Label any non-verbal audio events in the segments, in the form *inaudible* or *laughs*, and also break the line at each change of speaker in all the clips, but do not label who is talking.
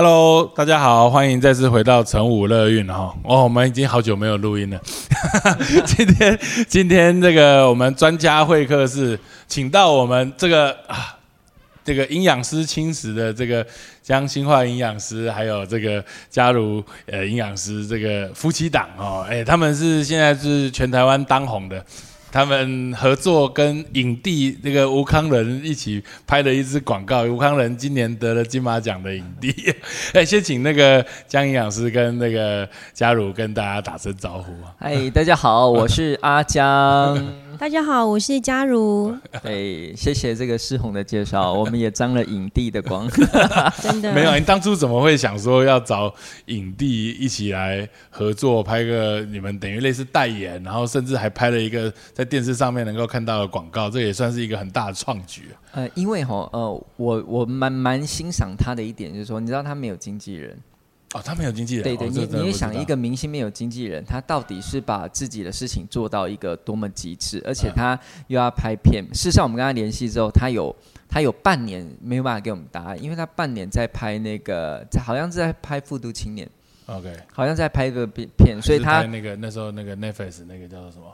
Hello，大家好，欢迎再次回到成武乐运哈。哦，我们已经好久没有录音了。*laughs* 今天，今天这个我们专家会客室，请到我们这个啊，这个营养师轻食的这个江心化营养师，还有这个嘉如呃营养师这个夫妻档哦，哎，他们是现在是全台湾当红的。他们合作跟影帝那个吴康仁一起拍了一支广告，吴康仁今年得了金马奖的影帝。*laughs* 哎，先请那个江营养师跟那个嘉如跟大家打声招呼。
嗨，大家好，我是阿江。*laughs* *laughs*
大家好，我是嘉如。
对，*laughs* 谢谢这个世宏的介绍，我们也沾了影帝的光。*laughs*
真的
没有？你当初怎么会想说要找影帝一起来合作拍个你们等于类似代言，然后甚至还拍了一个在电视上面能够看到的广告，这也算是一个很大的创举。
呃，因为哈，呃，我我蛮蛮欣赏他的一点，就是说，你知道他没有经纪人。
哦，他没有经纪人。
对对，
你
你也想一个明星没有经纪人，他到底是把自己的事情做到一个多么极致？而且他又要拍片。事实上，我们跟他联系之后，他有他有半年没有办法给我们答案，因为他半年在拍那个，在好像是在拍《复读青年》。
OK，
好像在拍一个片片，所以他
那个那时候那个 Netflix 那个叫做什么？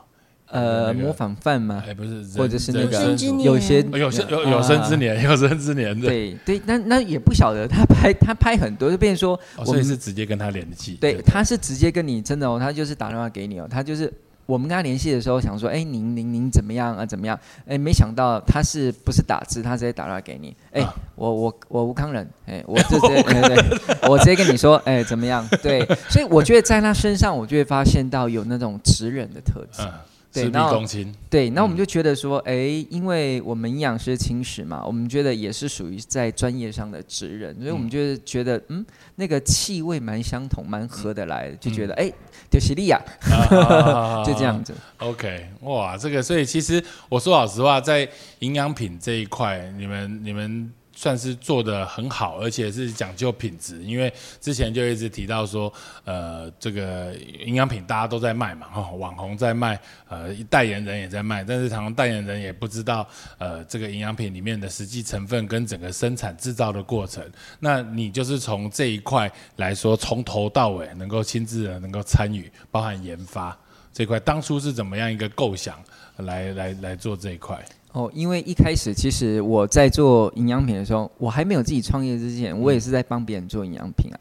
呃，模仿犯吗？
哎，不是，
或者是那个
有
些
有生有有生之年，有生之年的。
对对，那那也不晓得他拍他拍很多，就变成说，
所以是直接跟他联系。
对，他是直接跟你真的哦，他就是打电话给你哦，他就是我们跟他联系的时候想说，哎，您您您怎么样啊？怎么样？哎，没想到他是不是打字？他直接打电话给你。哎，我我我吴康仁，哎，我直接 *laughs* 对对，我直接跟你说，哎，怎么样？对，所以我觉得在他身上，我就会发现到有那种直人的特质。
对，然后
对，那我们就觉得说，哎，因为我们营养师轻食嘛，我们觉得也是属于在专业上的职人，所以我们就觉得，嗯，那个气味蛮相同，蛮合得来，就觉得，哎，就西利亚，就这样子。
OK，哇，这个，所以其实我说老实话，在营养品这一块，你们你们。算是做的很好，而且是讲究品质，因为之前就一直提到说，呃，这个营养品大家都在卖嘛，哈，网红在卖，呃，代言人也在卖，但是常常代言人也不知道，呃，这个营养品里面的实际成分跟整个生产制造的过程。那你就是从这一块来说，从头到尾能够亲自的能够参与，包含研发这块，当初是怎么样一个构想来来来做这一块？
哦，因为一开始其实我在做营养品的时候，我还没有自己创业之前，我也是在帮别人做营养品啊。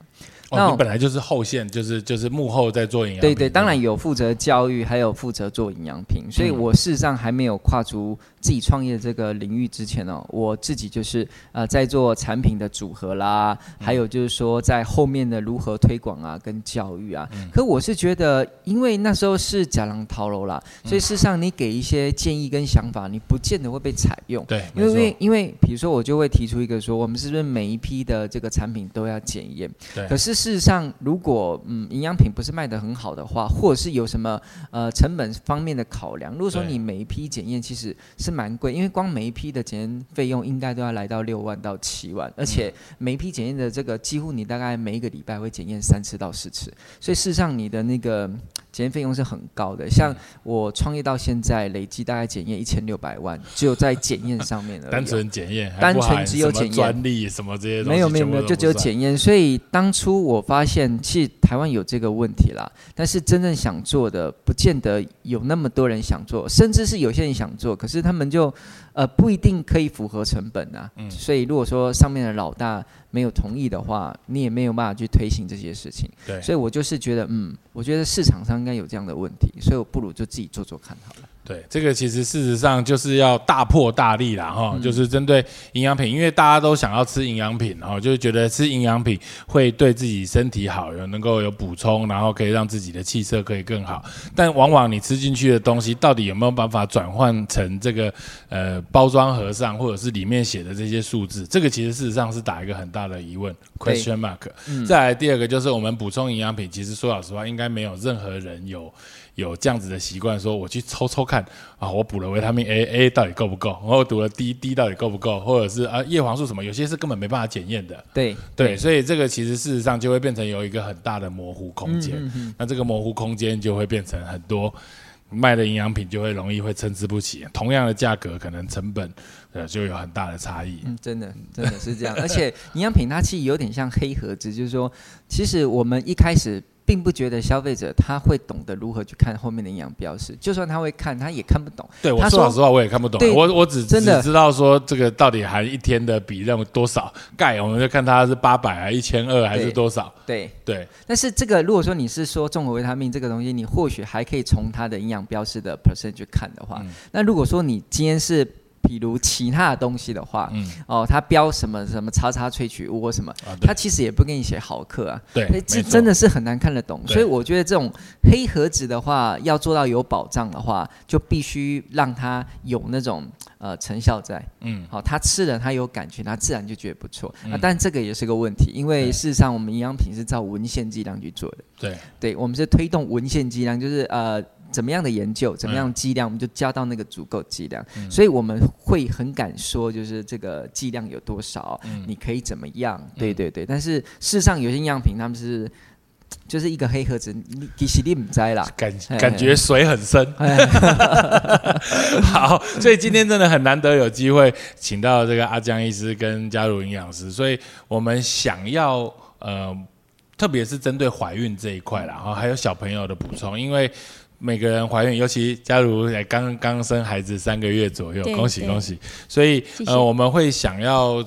那你本来就是后线，就是就是幕后在做营养。
对对，当然有负责教育，还有负责做营养品，所以我事实上还没有跨出自己创业这个领域之前哦，我自己就是呃在做产品的组合啦，还有就是说在后面的如何推广啊，跟教育啊。可我是觉得，因为那时候是假狼逃楼啦，所以事实上你给一些建议跟想法，你不见得会被采用。
对，
因为因为比如说我就会提出一个说，我们是不是每一批的这个产品都要检验？
对，
可是。事实上，如果嗯营养品不是卖的很好的话，或者是有什么呃成本方面的考量，如果说你每一批检验其实是蛮贵，因为光每一批的检验费用应该都要来到六万到七万，而且每一批检验的这个几乎你大概每一个礼拜会检验三次到四次，所以事实上你的那个检验费用是很高的。像我创业到现在，累计大概检验一千六百万，只有在检验上面的
单纯检验，
单纯只有检验
专利什么这些
没有没有没有，就只有检验。所以当初我发现，其实台湾有这个问题啦，但是真正想做的，不见得有那么多人想做，甚至是有些人想做，可是他们就呃不一定可以符合成本啊。嗯，所以如果说上面的老大没有同意的话，你也没有办法去推行这些事情。
对，
所以我就是觉得，嗯，我觉得市场上应该有这样的问题，所以我不如就自己做做看好了。
对，这个其实事实上就是要大破大立啦，哈，就是针对营养品，因为大家都想要吃营养品，然后就是觉得吃营养品会对自己身体好，有能够有补充，然后可以让自己的气色可以更好。但往往你吃进去的东西，到底有没有办法转换成这个呃包装盒上，或者是里面写的这些数字？这个其实事实上是打一个很大的疑问 （question mark）。再来第二个就是我们补充营养品，其实说老实话，应该没有任何人有。有这样子的习惯，说我去抽抽看啊，我补了维他命 A，A 到底够不够？然后补了 D，D 到底够不够？或者是啊叶黄素什么，有些是根本没办法检验的。
对
对，所以这个其实事实上就会变成有一个很大的模糊空间。那这个模糊空间就会变成很多。卖的营养品就会容易会参差不齐，同样的价格，可能成本呃就有很大的差异。
嗯，真的真的是这样，而且营养品它其实有点像黑盒子，就是说，其实我们一开始。并不觉得消费者他会懂得如何去看后面的营养标识，就算他会看，他也看不懂。
对我说老实话，我也看不懂。我我只只知道说这个到底含一天的比量多少钙，我们就看它是八百还一千二还是多少。
对
对。
但是这个如果说你是说综合维他命这个东西，你或许还可以从它的营养标识的 percent 去看的话，那如果说你今天是。比如其他的东西的话，嗯，哦，它标什么什么叉叉萃取物或什么，它其实也不给你写毫克啊，
对，
这真的是很难看得懂。所以我觉得这种黑盒子的话，要做到有保障的话，就必须让它有那种呃成效在，嗯，好，他吃了他有感觉，他自然就觉得不错。啊，但这个也是个问题，因为事实上我们营养品是照文献剂量去做的，
对，
对，我们是推动文献剂量，就是呃。怎么样的研究，怎么样剂量，我们就加到那个足够剂量。所以我们会很敢说，就是这个剂量有多少，你可以怎么样？对对对。但是事实上，有些营养品他们是就是一个黑盒子，你其实你不摘啦，
感感觉水很深。*laughs* 好，所以今天真的很难得有机会请到这个阿江医师跟嘉如营养师，所以我们想要呃，特别是针对怀孕这一块啦，然后还有小朋友的补充，因为。每个人怀孕，尤其假如才刚刚生孩子三个月左右，恭喜恭喜！所以呃，我们会想要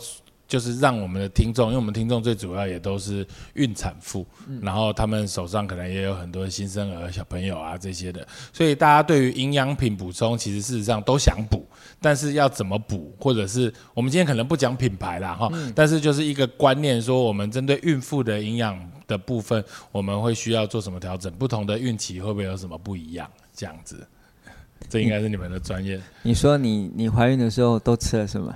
就是让我们的听众，因为我们听众最主要也都是孕产妇，然后他们手上可能也有很多新生儿小朋友啊这些的，所以大家对于营养品补充，其实事实上都想补，但是要怎么补，或者是我们今天可能不讲品牌啦哈，但是就是一个观念，说我们针对孕妇的营养。的部分我们会需要做什么调整？不同的孕期会不会有什么不一样？这样子，这应该是你们的专业。
你说你你怀孕的时候都吃了什么？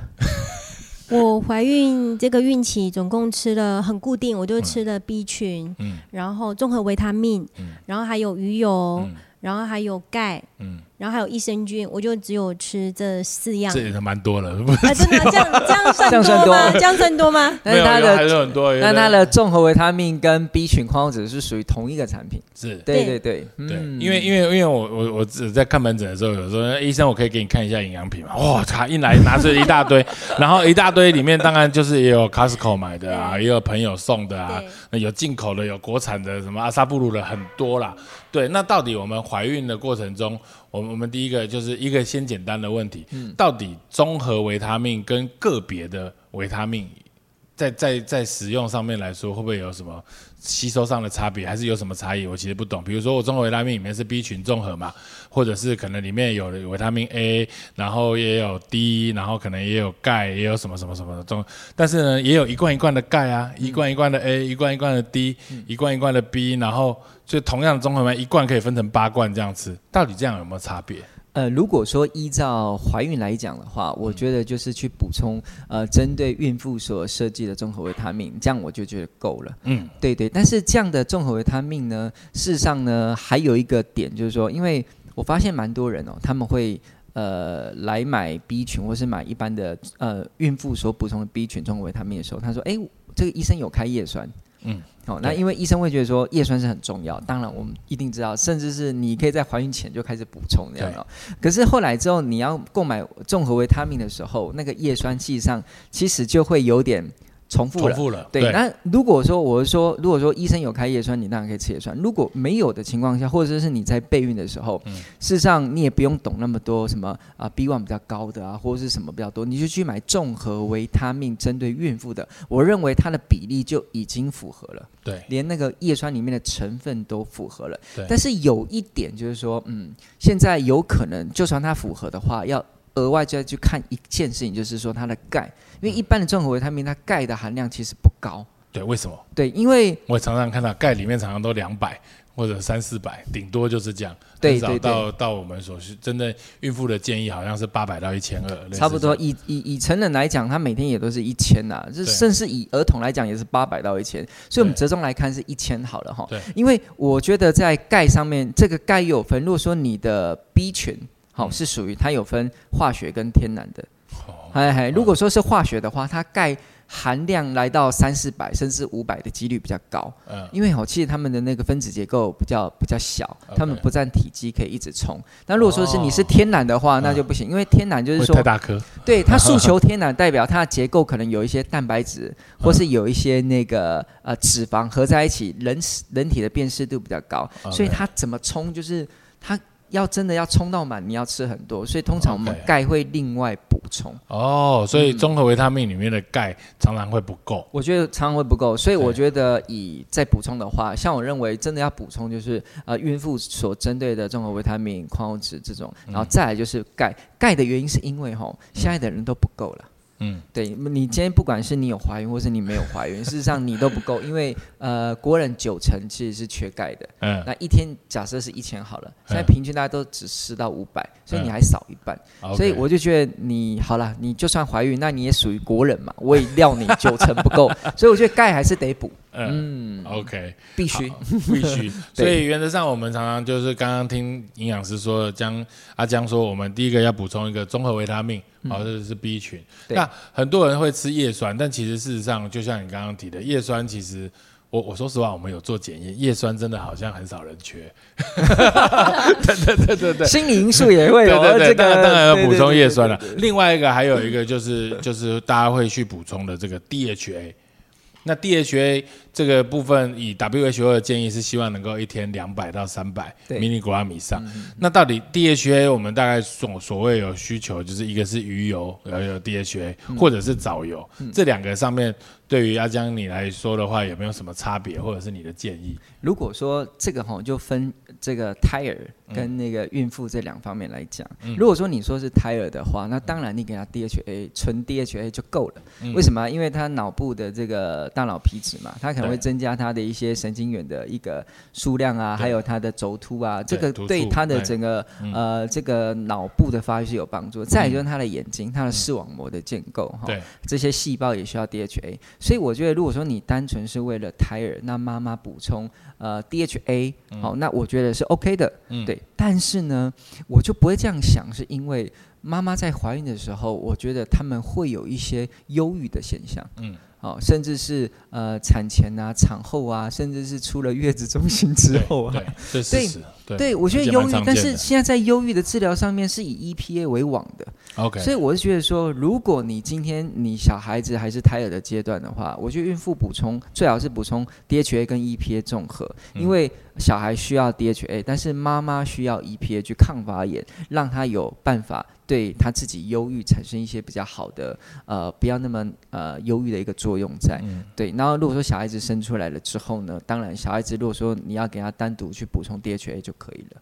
*laughs*
我怀孕这个孕期总共吃了很固定，我就吃了 B 群，嗯，然后综合维他命，嗯，然后还有鱼油，然后还有钙，嗯。然后还有益生菌，我就只有吃这四样。
这也是蛮多了，
啊，*laughs* 真的这样这样算多吗？这样算多吗？*laughs*
没有，还是很多。
那它的综合维他命跟 B 群矿物质是属于同一个产品。
是，
对对对
对，因为因为因为我我我只在看门诊的时候，有时候医生我可以给你看一下营养品嘛。*laughs* 哇，他一来拿出一大堆，然后一大堆里面当然就是也有 Costco 买的啊，也有朋友送的啊，有进口的，有国产的，什么阿萨布鲁的很多啦。对，那到底我们怀孕的过程中？我们我们第一个就是一个先简单的问题，到底综合维他命跟个别的维他命，在在在使用上面来说，会不会有什么吸收上的差别，还是有什么差异？我其实不懂。比如说我综合维他命里面是 B 群综合嘛，或者是可能里面有维他命 A，然后也有 D，然后可能也有钙，也有什么什么什么的中，但是呢，也有一罐一罐的钙啊，一罐一罐的 A，一罐一罐的 D，一罐一罐的 B，然后。就同样的综合酶，一罐可以分成八罐这样吃，到底这样有没有差别？
呃，如果说依照怀孕来讲的话，我觉得就是去补充呃，针对孕妇所设计的综合维他命，这样我就觉得够了。嗯，对对。但是这样的综合维他命呢，事实上呢，还有一个点就是说，因为我发现蛮多人哦，他们会呃来买 B 群或是买一般的呃孕妇所补充的 B 群综合维他命的时候，他说：“哎，这个医生有开叶酸。”嗯。哦，那因为医生会觉得说叶酸是很重要，当然我们一定知道，甚至是你可以在怀孕前就开始补充这样的。可是后来之后，你要购买综合维他命的时候，那个叶酸剂上其实就会有点。重复了，
重复了。
对，那如果说我是说，如果说医生有开叶酸，你当然可以吃叶酸。如果没有的情况下，或者是你在备孕的时候，事实上你也不用懂那么多什么啊，B one 比较高的啊，或者是什么比较多，你就去买综合维他命，针对孕妇的。我认为它的比例就已经符合了，
对，
连那个叶酸里面的成分都符合了。
对，
但是有一点就是说，嗯，现在有可能就算它符合的话，要额外再去看一件事情，就是说它的钙。因为一般的综合维他命，它钙的含量其实不高。
对，为什么？
对，因为
我常常看到钙里面常常都两百或者三四百，顶多就是这样。
对对对。
到到我们所需，真的孕妇的建议好像是八百到一千二。
差不多，以以以成人来讲，他每天也都是一千呐。就甚至以儿童来讲，也是八百到一千。所以我们折中来看是一千好了哈。
对。
因为我觉得在钙上面，这个钙有分。如果说你的 B 群好是属于它有分化学跟天然的。哎哎，如果说是化学的话，它钙含量来到三四百甚至五百的几率比较高。嗯，因为哦，其实他们的那个分子结构比较比较小，他们不占体积，可以一直冲。那如果说是你是天然的话，那就不行，因为天然就是说
太大颗。
对，它诉求 *laughs* 天然代表它的结构可能有一些蛋白质，或是有一些那个呃脂肪合在一起，人人体的辨识度比较高，所以它怎么冲就是它。要真的要冲到满，你要吃很多，所以通常我们钙会另外补充。
哦，所以综合维他命里面的钙常常会不够。
我觉得常常会不够，所以我觉得以再补充的话，像我认为真的要补充就是呃孕妇所针对的综合维他命、矿物质这种，然后再来就是钙。钙的原因是因为吼现在的人都不够了。嗯，对你今天不管是你有怀孕或是你没有怀孕，*laughs* 事实上你都不够，因为呃国人九成其实是缺钙的。嗯，那一天假设是一千好了，现在平均大家都只吃到五百，所以你还少一半。所以我就觉得你好了，你就算怀孕，那你也属于国人嘛，我也料你九成不够，*laughs* 所以我觉得钙还是得补。
嗯，OK，
必须
必须。*laughs* 所以原则上我们常常就是刚刚听营养师说，江阿江说，我们第一个要补充一个综合维他命。哦，这是 B 群。那很多人会吃叶酸，但其实事实上，就像你刚刚提的，叶酸其实，我我说实话，我们有做检验，叶酸真的好像很少人缺。对对对对对，*laughs*
心理因素也会有。
对对对，当然当然要补充叶酸了。另外一个还有一个就是就是大家会去补充的这个 DHA。那 DHA 这个部分，以 WHO 的建议是希望能够一天两百到三百 milligram 以上。那到底 DHA 我们大概所所谓有需求，就是一个是鱼油然后有 DHA，或者是藻油，这两个上面。对于阿江你来说的话，有没有什么差别，或者是你的建议？
如果说这个哈，就分这个胎儿跟那个孕妇这两方面来讲。如果说你说是胎儿的话，那当然你给他 DHA 纯 DHA 就够了。为什么？因为他脑部的这个大脑皮质嘛，它可能会增加他的一些神经元的一个数量啊，还有他的轴突啊，这个对他的整个呃这个脑部的发育是有帮助。再就是他的眼睛，他的视网膜的建构哈，这些细胞也需要 DHA。所以我觉得，如果说你单纯是为了胎儿，那妈妈补充呃 DHA，好，那我觉得是 OK 的，对。但是呢，我就不会这样想，是因为妈妈在怀孕的时候，我觉得他们会有一些忧郁的现象，嗯。哦，甚至是呃产前啊、产后啊，甚至是出了月子中心之后啊，
对，
对，对，我觉得忧郁，但是现在在忧郁的治疗上面是以 EPA 为王的
，OK，
所以我是觉得说，如果你今天你小孩子还是胎儿的阶段的话，我觉得孕妇补充最好是补充 DHA 跟 EPA 综合，因为小孩需要 DHA，但是妈妈需要 EPA 去抗发炎，让他有办法。对他自己忧郁产生一些比较好的，呃，不要那么呃忧郁的一个作用在。对，然后如果说小孩子生出来了之后呢，当然小孩子如果说你要给他单独去补充 DHA 就可以了。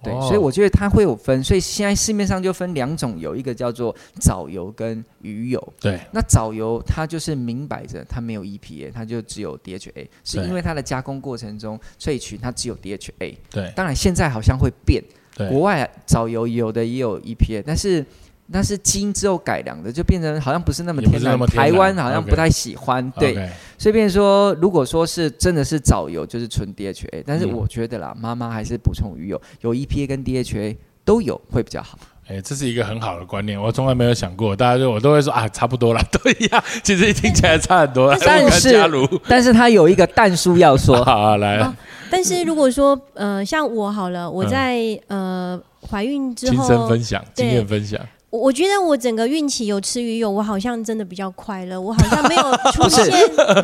对，所以我觉得它会有分，所以现在市面上就分两种，油一个叫做藻油跟鱼油。
对，
那藻油它就是明摆着它没有 EPA，它就只有 DHA，是因为它的加工过程中萃取它只有 DHA。
对，
当然现在好像会变。国外藻油有的也有 EPA，但是那是基因之后改良的，就变成好像不是那么天然。台湾好像不太喜欢，对，所以变说如果说是真的是藻油，就是纯 DHA，但是我觉得啦，妈妈还是补充鱼油，有 EPA 跟 DHA 都有会比较好。
哎，这是一个很好的观念，我从来没有想过，大家就我都会说啊，差不多了，都一样，其实听起来差很多。
但是，但是他有一个淡书要说，*laughs*
好啊来。
但是如果说呃，像我好了，我在呃怀孕之后，
亲身分享经验分享。
我我觉得我整个孕期有吃鱼油，我好像真的比较快乐。我好像没有 *laughs* 出现，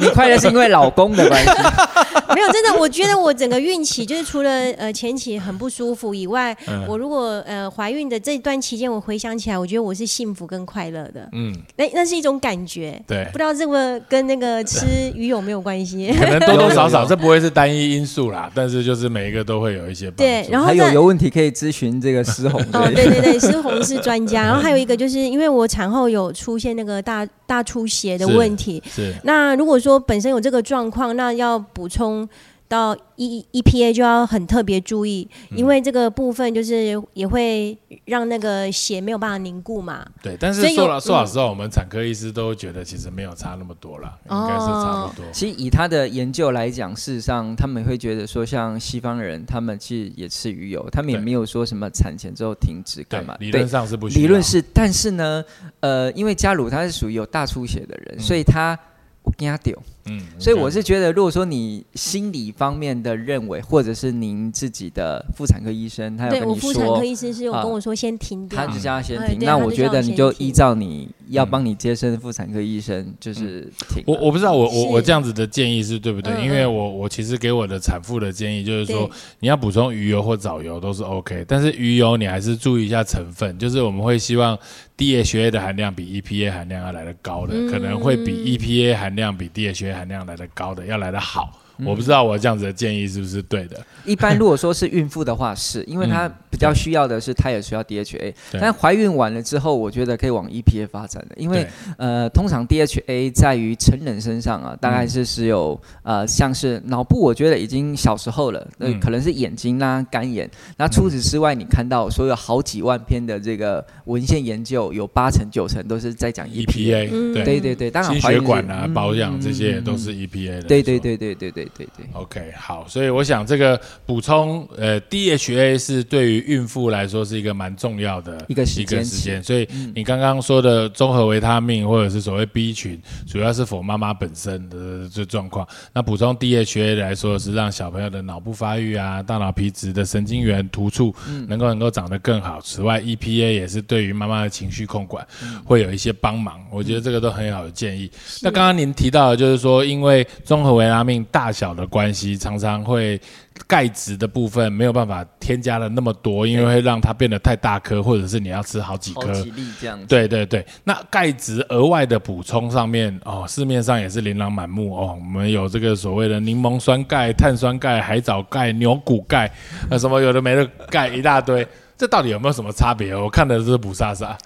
你快乐是因为老公的关系。*laughs*
没有，真的，我觉得我整个孕期就是除了呃前期很不舒服以外，我如果呃怀孕的这段期间，我回想起来，我觉得我是幸福跟快乐的。嗯，那那是一种感觉。
对，
不知道这个跟那个吃鱼有没有关系？
可能 *laughs* 多多少少，这不会是单一因素啦。但是就是每一个都会有一些。
对，然后
还有有问题可以咨询这个思红。
哦，对对对，思红是专家。然后还有一个就是，因为我产后有出现那个大大出血的问题，
是。
那如果说本身有这个状况，那要补充到 E EPA 就要很特别注意，因为这个部分就是也会让那个血没有办法凝固嘛。
对，但是说老说老实话，我们产科医师都觉得其实没有差那么多了，应该是差不多。
其实以他的研究来讲，事实上他们会觉得说，像西方人，他们其实也吃鱼油，他们也没有说什么产前之后停止干嘛。
理论上是不
理论是，但是呢，呃，因为加鲁他是属于有大出血的人，所以他我跟他丢。嗯，所以我是觉得，如果说你心理方面的认为，或者是您自己的妇产科医生，他有跟你说，
妇产科医生是有跟我说先停掉。
他就叫他先停。那我觉得你就依照你要帮你接生的妇产科医生就是停。
我我不知道我我我这样子的建议是对不对？因为我我其实给我的产妇的建议就是说，你要补充鱼油或藻油都是 OK，但是鱼油你还是注意一下成分，就是我们会希望 DHA 的含量比 EPA 含量要来的高的，可能会比 EPA 含量比 DHA 含量来的高。的要来的好。我不知道我这样子的建议是不是对的。
一般如果说是孕妇的话，是因为她比较需要的是她也需要 DHA，但怀孕完了之后，我觉得可以往 EPA 发展的。因为呃，通常 DHA 在于成人身上啊，大概是是有呃，像是脑部，我觉得已经小时候了，那可能是眼睛啦、干眼。那除此之外，你看到所有好几万篇的这个文献研究，有八成九成都是在讲 EPA。对对对，当然
心血管啊、保养这些都是 EPA 的。
对对对对对对。对对
，OK，好，所以我想这个补充呃 DHA 是对于孕妇来说是一个蛮重要的
一个一个时
间，所以你刚刚说的综合维他命或者是所谓 B 群，主要是否妈妈本身的这状况。那补充 DHA 来说是让小朋友的脑部发育啊、大脑皮质的神经元突触能够能够长得更好。此外，EPA 也是对于妈妈的情绪控管会有一些帮忙。我觉得这个都很好的建议。那刚刚您提到的就是说，因为综合维他命大小的关系，常常会钙质的部分没有办法添加了那么多，因为会让它变得太大颗，或者是你要吃好几颗，
这样。
对对对，那钙质额外的补充上面哦，市面上也是琳琅满目哦。我们有这个所谓的柠檬酸钙、碳酸钙、海藻钙、牛骨钙，呃，什么有的没的钙一大堆。这到底有没有什么差别？我看的是补萨萨。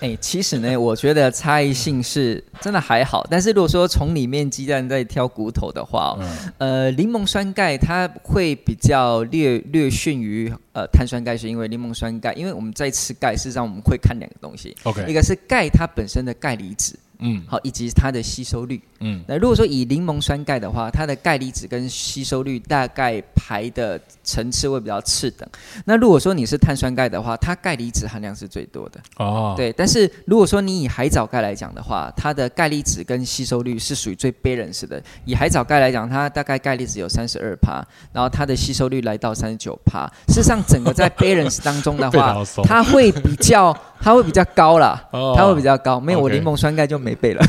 哎，其实呢，*laughs* 我觉得差异性是真的还好。但是如果说从里面鸡蛋在挑骨头的话，呃，柠檬酸钙它会比较略略逊于呃碳酸钙，是因为柠檬酸钙，因为我们在吃钙，事实上我们会看两个东西。
OK，
一个是钙它本身的钙离子。嗯，好，以及它的吸收率。嗯，那如果说以柠檬酸钙的话，它的钙离子跟吸收率大概排的层次会比较次等。那如果说你是碳酸钙的话，它钙离子含量是最多的。哦，对。但是如果说你以海藻钙来讲的话，它的钙离子跟吸收率是属于最 balance 的。以海藻钙来讲，它大概钙离子有三十二帕，然后它的吸收率来到三十九帕。事实上，整个在 balance 当中的话，*laughs* 它会比较。它会比较高啦，它会比较高。没有我柠檬酸钙就没背了，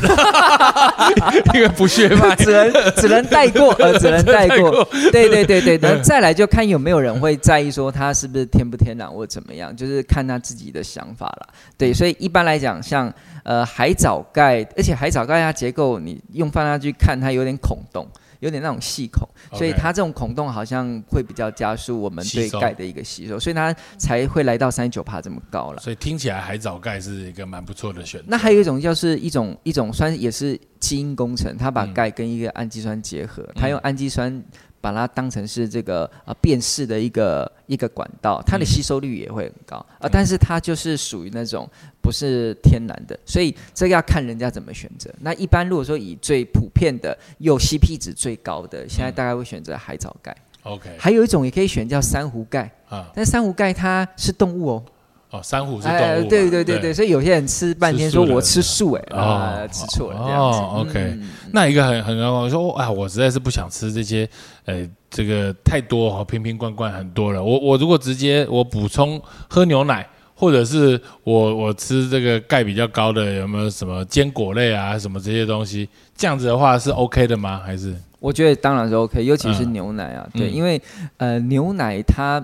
*laughs*
因为不屑嘛，*laughs*
只能只能带过，呃，*laughs* 只能带过。对对对对，那再来就看有没有人会在意说它是不是天不天然或怎么样，就是看他自己的想法了。对，所以一般来讲，像呃海藻钙，而且海藻钙它结构，你用放大去看，它有点孔洞。有点那种细孔，所以它这种孔洞好像会比较加速我们对钙的一个吸收，所以它才会来到三十九帕这么高了。
所以听起来海藻钙是一个蛮不错的选择。
那还有一种就是一种一种酸，也是基因工程，它把钙跟一个氨基酸结合，它用氨基酸。把它当成是这个呃辨识的一个一个管道，它的吸收率也会很高啊，但是它就是属于那种不是天然的，所以这个要看人家怎么选择。那一般如果说以最普遍的又 CP 值最高的，现在大概会选择海藻钙。
OK，
还有一种也可以选叫珊瑚钙啊，但珊瑚钙它是动物哦。
哦，珊瑚是动物，
对对对对，所以有些人吃半天说我吃素，哎，啊，吃错了这样子。
OK，那一个很很刚刚说，啊，我实在是不想吃这些，呃，这个太多哈，瓶瓶罐罐很多了。我我如果直接我补充喝牛奶，或者是我我吃这个钙比较高的，有没有什么坚果类啊，什么这些东西？这样子的话是 OK 的吗？还是？
我觉得当然是 OK，尤其是牛奶啊，对，因为呃，牛奶它。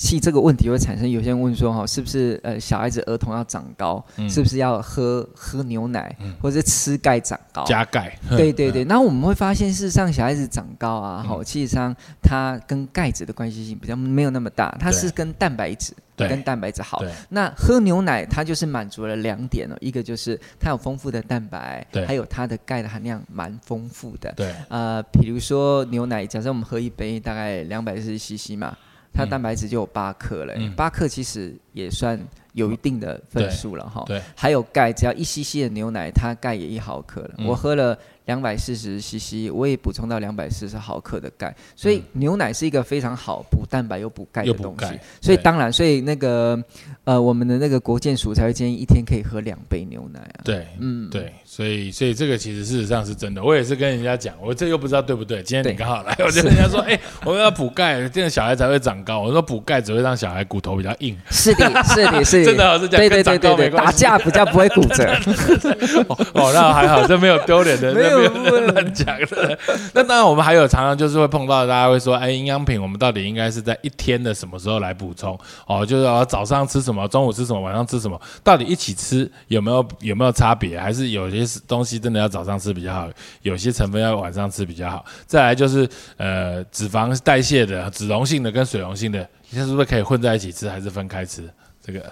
其实这个问题会产生，有些人问说哈，是不是呃小孩子儿童要长高，是不是要喝喝牛奶，或者吃钙长高？
加钙。
对对对。那我们会发现，事实上小孩子长高啊，哈，其实上它跟钙质的关系性比较没有那么大，它是跟蛋白质，跟蛋白质好。那喝牛奶它就是满足了两点哦，一个就是它有丰富的蛋白，还有它的钙的含量蛮丰富的。
对。
呃，比如说牛奶，假设我们喝一杯大概两百四十 CC 嘛。它蛋白质就有八克了，八克其实也算有一定的分数了哈。
对，
还有钙，只要一 CC 的牛奶，它钙也一毫克了。我喝了。两百四十 CC，我也补充到两百四十毫克的钙，所以牛奶是一个非常好补蛋白又补钙的东西。所以当然，所以那个呃，我们的那个国健署才会建议一天可以喝两杯牛奶啊。
对，嗯，对，所以所以这个其实事实上是真的。我也是跟人家讲，我这又不知道对不对。今天你刚好来，*laughs* 我就跟人家说，哎，我们要补钙，这样小孩才会长高。我说补钙只会让小孩骨头比较硬。
是的，是的，是的，
真的是这样。对对对对对，
打架比较不会骨折。*laughs*
哦，那还好，这没有丢脸的，*laughs* 没有。乱讲的。那当然，我们还有常常就是会碰到，大家会说，哎，营养品我们到底应该是在一天的什么时候来补充？哦，就是要早上吃什么，中午吃什么，晚上吃什么？到底一起吃有没有有没有差别？还是有些东西真的要早上吃比较好，有些成分要晚上吃比较好？再来就是呃，脂肪代谢的、脂溶性的跟水溶性的，你看是不是可以混在一起吃，还是分开吃？这个。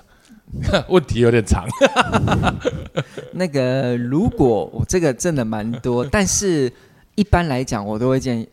*laughs* 问题有点长。*laughs*
那个，如果我这个真的蛮多，但是一般来讲，我都会建议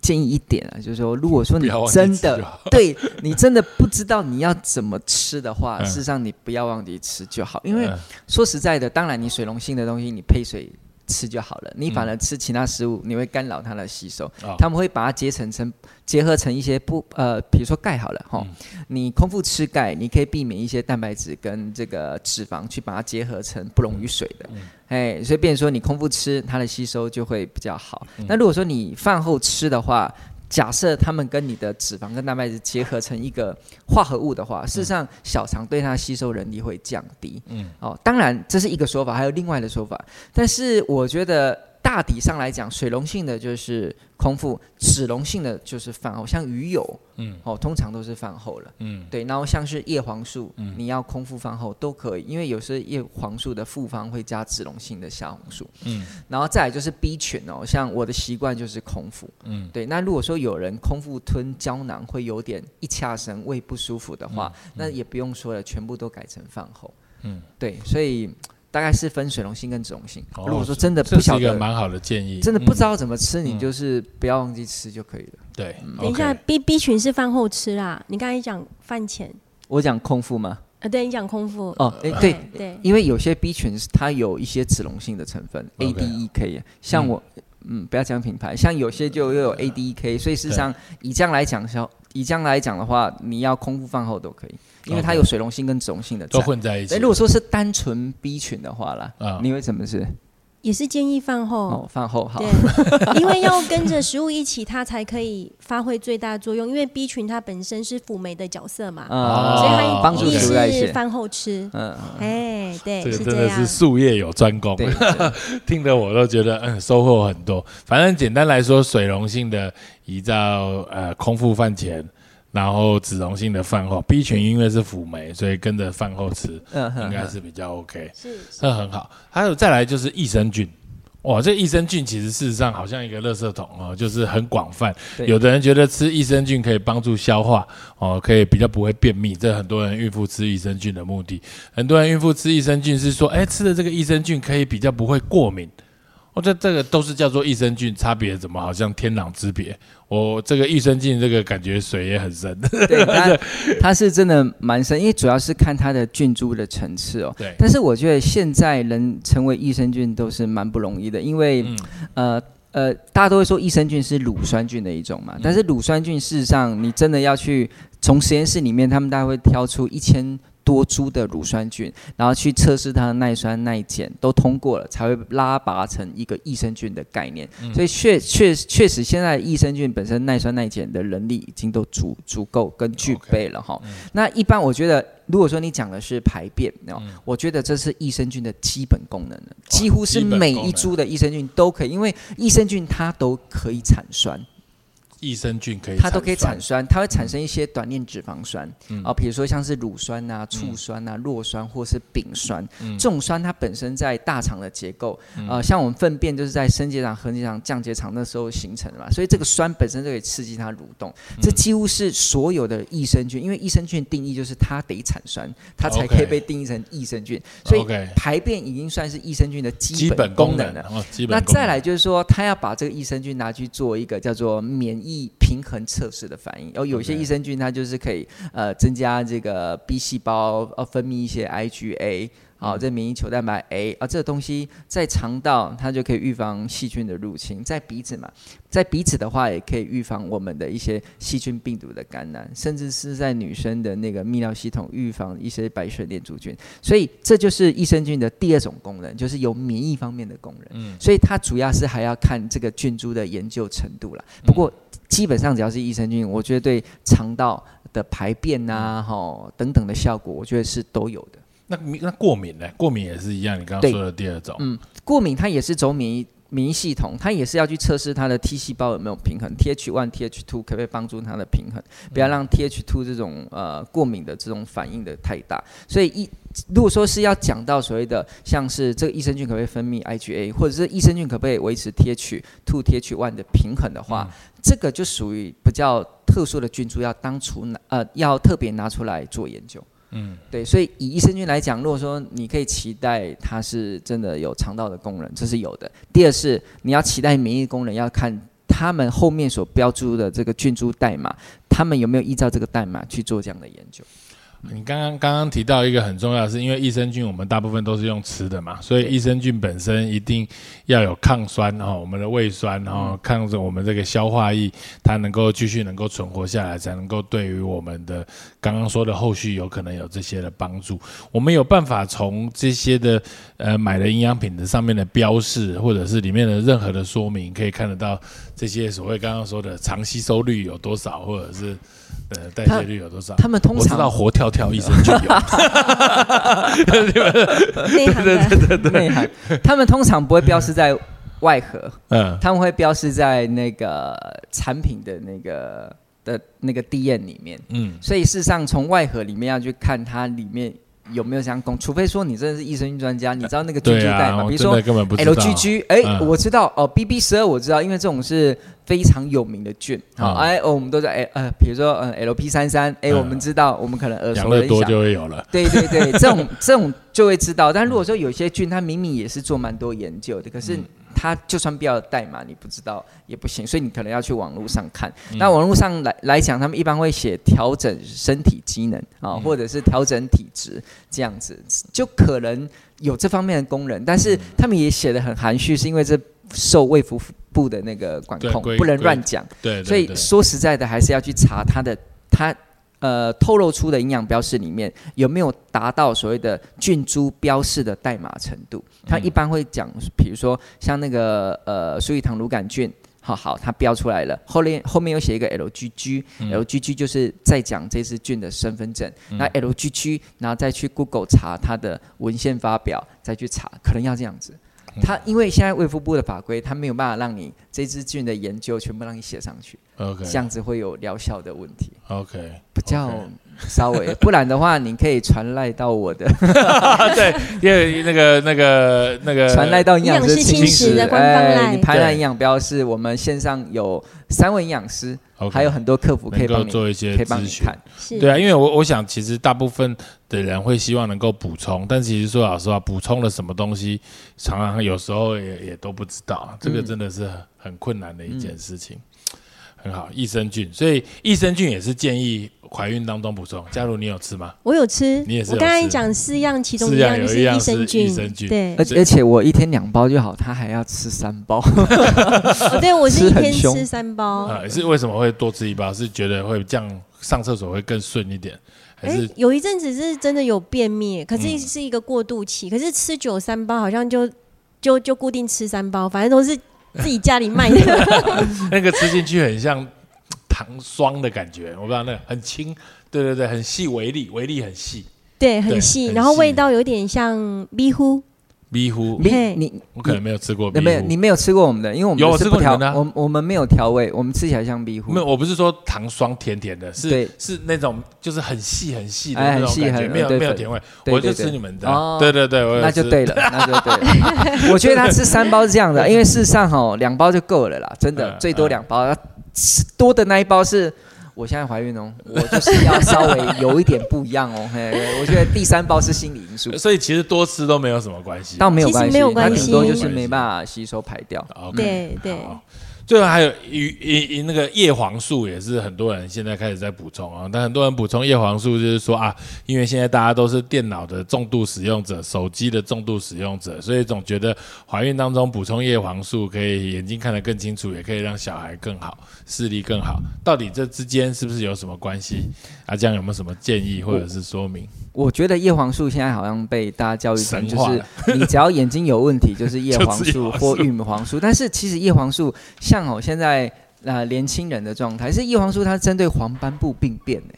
建议一点啊，就是说，如果说你真的 *laughs* 对你真的不知道你要怎么吃的话，事实上你不要忘记吃就好。因为说实在的，当然你水溶性的东西，你配水。吃就好了，你反而吃其他食物，你会干扰它的吸收。他们会把它结成成结合成一些不呃，比如说钙好了哈，你空腹吃钙，你可以避免一些蛋白质跟这个脂肪去把它结合成不溶于水的，哎，所以变说你空腹吃，它的吸收就会比较好。那如果说你饭后吃的话，假设他们跟你的脂肪跟蛋白质结合成一个化合物的话，事实上小肠对它吸收能力会降低。嗯，哦，当然这是一个说法，还有另外的说法，但是我觉得。大体上来讲，水溶性的就是空腹，脂溶性的就是饭后。像鱼油，嗯，哦，通常都是饭后了，嗯，对。然后像是叶黄素，嗯，你要空腹饭后都可以，因为有时候叶黄素的复方会加脂溶性的虾红素，嗯。然后再来就是 B 群哦，像我的习惯就是空腹，嗯，对。那如果说有人空腹吞胶囊会有点一掐神、胃不舒服的话，那也不用说了，全部都改成饭后，嗯，对。所以。大概是分水溶性跟脂溶性。如果说真的不晓得，
一个蛮好的建议。
真的不知道怎么吃，你就是不要忘记吃就可以了。
对，
等一下，B B 群是饭后吃啦。你刚才讲饭前，
我讲空腹吗？
啊，对你讲空腹。
哦，哎，对对，因为有些 B 群它有一些脂溶性的成分，A D E K。像我，嗯，不要讲品牌，像有些就又有 A D E K，所以事实上以这样来讲，以这样来讲的话，你要空腹饭后都可以。因为它有水溶性跟脂溶性的
都混在一起。
如果说是单纯 B 群的话啦，你会怎么吃？
也是建议饭后。
哦，饭后好。
对，*laughs* 因为要跟着食物一起，它才可以发挥最大作用。因为 B 群它本身是辅酶的角色嘛，所以它
帮助食物代谢。
饭后吃，嗯，哎，对，
这个真的是术业有专攻，*laughs* 听得我都觉得嗯收获很多。反正简单来说，水溶性的依照呃空腹饭前。然后脂溶性的饭后，B 群因为是辅酶，所以跟着饭后吃，应该是比较 OK，
是，
那很好。还有再来就是益生菌，哇，这益生菌其实事实上好像一个垃圾桶哦，就是很广泛。有的人觉得吃益生菌可以帮助消化哦，可以比较不会便秘，这很多人孕妇吃益生菌的目的。很多人孕妇吃益生菌是说，哎，吃的这个益生菌可以比较不会过敏。我觉得这个都是叫做益生菌，差别怎么好像天壤之别？我这个益生菌这个感觉水也很深，
对，*laughs* 它它是真的蛮深，因为主要是看它的菌株的层次哦。
对。
但是我觉得现在能成为益生菌都是蛮不容易的，因为呃呃，大家都会说益生菌是乳酸菌的一种嘛，但是乳酸菌事实上你真的要去从实验室里面，他们大概会挑出一千。多株的乳酸菌，然后去测试它的耐酸耐碱都通过了，才会拉拔成一个益生菌的概念。所以确确确实，现在益生菌本身耐酸耐碱的能力已经都足足够跟具备了哈。那一般我觉得，如果说你讲的是排便，我觉得这是益生菌的基本功能了，几乎是每一株的益生菌都可以，因为益生菌它都可以产酸。
益生菌可以，
它都可以产酸，它会产生一些短链脂肪酸啊，比如说像是乳酸啊、醋酸啊、弱酸或是丙酸。这种酸它本身在大肠的结构，呃，像我们粪便就是在升结肠、横结肠、降结肠那时候形成的嘛，所以这个酸本身就可以刺激它蠕动。这几乎是所有的益生菌，因为益生菌定义就是它得产酸，它才可以被定义成益生菌。所以排便已经算是益生菌的基本功能了。那再来就是说，它要把这个益生菌拿去做一个叫做免疫。益平衡测试的反应，然后有些益生菌它就是可以呃增加这个 B 细胞呃分泌一些 IgA，好，这免疫球蛋白 A 啊，这个东西在肠道它就可以预防细菌的入侵，在鼻子嘛，在鼻子的话也可以预防我们的一些细菌病毒的感染，甚至是在女生的那个泌尿系统预防一些白血链珠菌，所以这就是益生菌的第二种功能，就是有免疫方面的功能。嗯，所以它主要是还要看这个菌株的研究程度了。不过基本上只要是益生菌，我觉得对肠道的排便呐、哈等等的效果，我觉得是都有的。
那那过敏呢？过敏也是一样，你刚刚说的第二种。嗯，
过敏它也是走免疫免疫系统，它也是要去测试它的 T 细胞有没有平衡，Th one、Th two 可不可以帮助它的平衡，不要让 Th two 这种呃过敏的这种反应的太大。所以一如果说是要讲到所谓的像是这个益生菌可不可以分泌 IgA，或者是益生菌可不可以维持 Th two、Th one 的平衡的话，这个就属于比较特殊的菌株，要当初拿呃要特别拿出来做研究。嗯，对，所以以益生菌来讲，如果说你可以期待它是真的有肠道的功能，这是有的。第二是你要期待免疫功能，要看他们后面所标注的这个菌株代码，他们有没有依照这个代码去做这样的研究。
你刚刚刚刚提到一个很重要的是，因为益生菌我们大部分都是用吃的嘛，所以益生菌本身一定要有抗酸哈，我们的胃酸，然后抗着我们这个消化液，它能够继续能够存活下来，才能够对于我们的刚刚说的后续有可能有这些的帮助。我们有办法从这些的呃买的营养品的上面的标示，或者是里面的任何的说明，可以看得到这些所谓刚刚说的肠吸收率有多少，或者是。呃，代谢率有多少？
他们通常我
知道活跳跳益生就有，
内涵
对对内涵。他们通常不会标示在外盒，嗯，他们会标示在那个产品的那个的那个 D N 里面，嗯，所以事实上从外盒里面要去看它里面。有没有相公？除非说你真的是益生菌专家，你知道那个菌株代码，比如说 L G G，哎，我知道哦，B B 十二我知道，因为这种是非常有名的菌。好，哎，我们都在哎呃，比如说嗯 L P 三三，哎，我们知道，我们可能耳熟能详，
多就会有了。
对对对，这种 *laughs* 这种就会知道。但如果说有些菌，它明明也是做蛮多研究的，可是。它就算标了代码，你不知道也不行，所以你可能要去网络上看。那网络上来来讲，他们一般会写调整身体机能啊，或者是调整体质这样子，就可能有这方面的功能。但是他们也写的很含蓄，是因为这受卫福部的那个管控，不能乱讲。
对，
所以说实在的，还是要去查他的它。呃，透露出的营养标示里面有没有达到所谓的菌株标示的代码程度？它一般会讲，比如说像那个呃，鼠乙糖乳杆菌，好好，它标出来了，后面后面又写一个 LGG，LGG 就是在讲这只菌的身份证。那 LGG，然后再去 Google 查它的文献发表，再去查，可能要这样子。它因为现在卫福部的法规，它没有办法让你这支菌的研究全部让你写上去
，OK，
这样子会有疗效的问题
，OK，
比较稍微，*laughs* 不然的话你可以传赖到我的，*laughs*
对，因为那个那个那个
传赖到营养师
清食的官方赖，
你排卵营养标是我们线上有三位营养师。还有很多客服可以帮你
做一些
咨询，
对啊，因为我我想其实大部分的人会希望能够补充，但其实说老实话，补充了什么东西，常常有时候也也都不知道，这个真的是很困难的一件事情。很好，益生菌，所以益生菌也是建议怀孕当中补充。假如你有吃吗？
我有吃，
你也是。
我刚才讲四样，其中一样就是益生菌。
益生菌，
对。
而而且我一天两包就好，他还要吃三包。*laughs*
对，我是一天吃三包。
啊，是为什么会多吃一包？是觉得会这样上厕所会更顺一点，还是
有一阵子是真的有便秘，可是是一个过渡期。可是吃酒三包好像就就就固定吃三包，反正都是。自己家里卖的，*laughs*
那个吃进去很像糖霜的感觉，我不知道那个很轻，对对对，很细微粒，微粒很细，
对，很细，然后味道有点像米糊，
逼乎，
嘿
你
我可能没有吃过逼乎，
没有你没有吃过我们的，因为我们
有我
是不调，
吃过你们的啊。
我我们没有调味，我们吃起来像逼乎。
没有，我不是说糖霜甜甜的，是
对。
是那种就是很细很细的
哎
那种感觉，
很细很
没有没有甜味，我就吃你们的。
哦，
对对对，
那就对了，那就对了。*laughs* 我觉得他吃三包是这样的，因为事实上哈，两包就够了啦，真的
嗯
最多两包。吃多的那一包是，我现在怀孕哦，我就是要稍微有一点不一样哦。嘿，我觉得第三包是心理因素，*laughs*
所以其实多吃都没有什么关系。
倒没有关系，
没有关
系顶多就是没办法吸收排掉。
对对
好最后还有与与那个叶黄素也是很多人现在开始在补充啊，但很多人补充叶黄素就是说啊，因为现在大家都是电脑的重度使用者、手机的重度使用者，所以总觉得怀孕当中补充叶黄素可以眼睛看得更清楚，也可以让小孩更好、视力更好。到底这之间是不是有什么关系？阿江有没有什么建议或者是说明？
我觉得叶黄素现在好像被大家教育成，就是你只要眼睛有问题，就是叶 *laughs* 黄素或玉米黄素。但是其实叶黄素像哦，现在呃年轻人的状态是叶黄素，它针对黄斑部病变呢。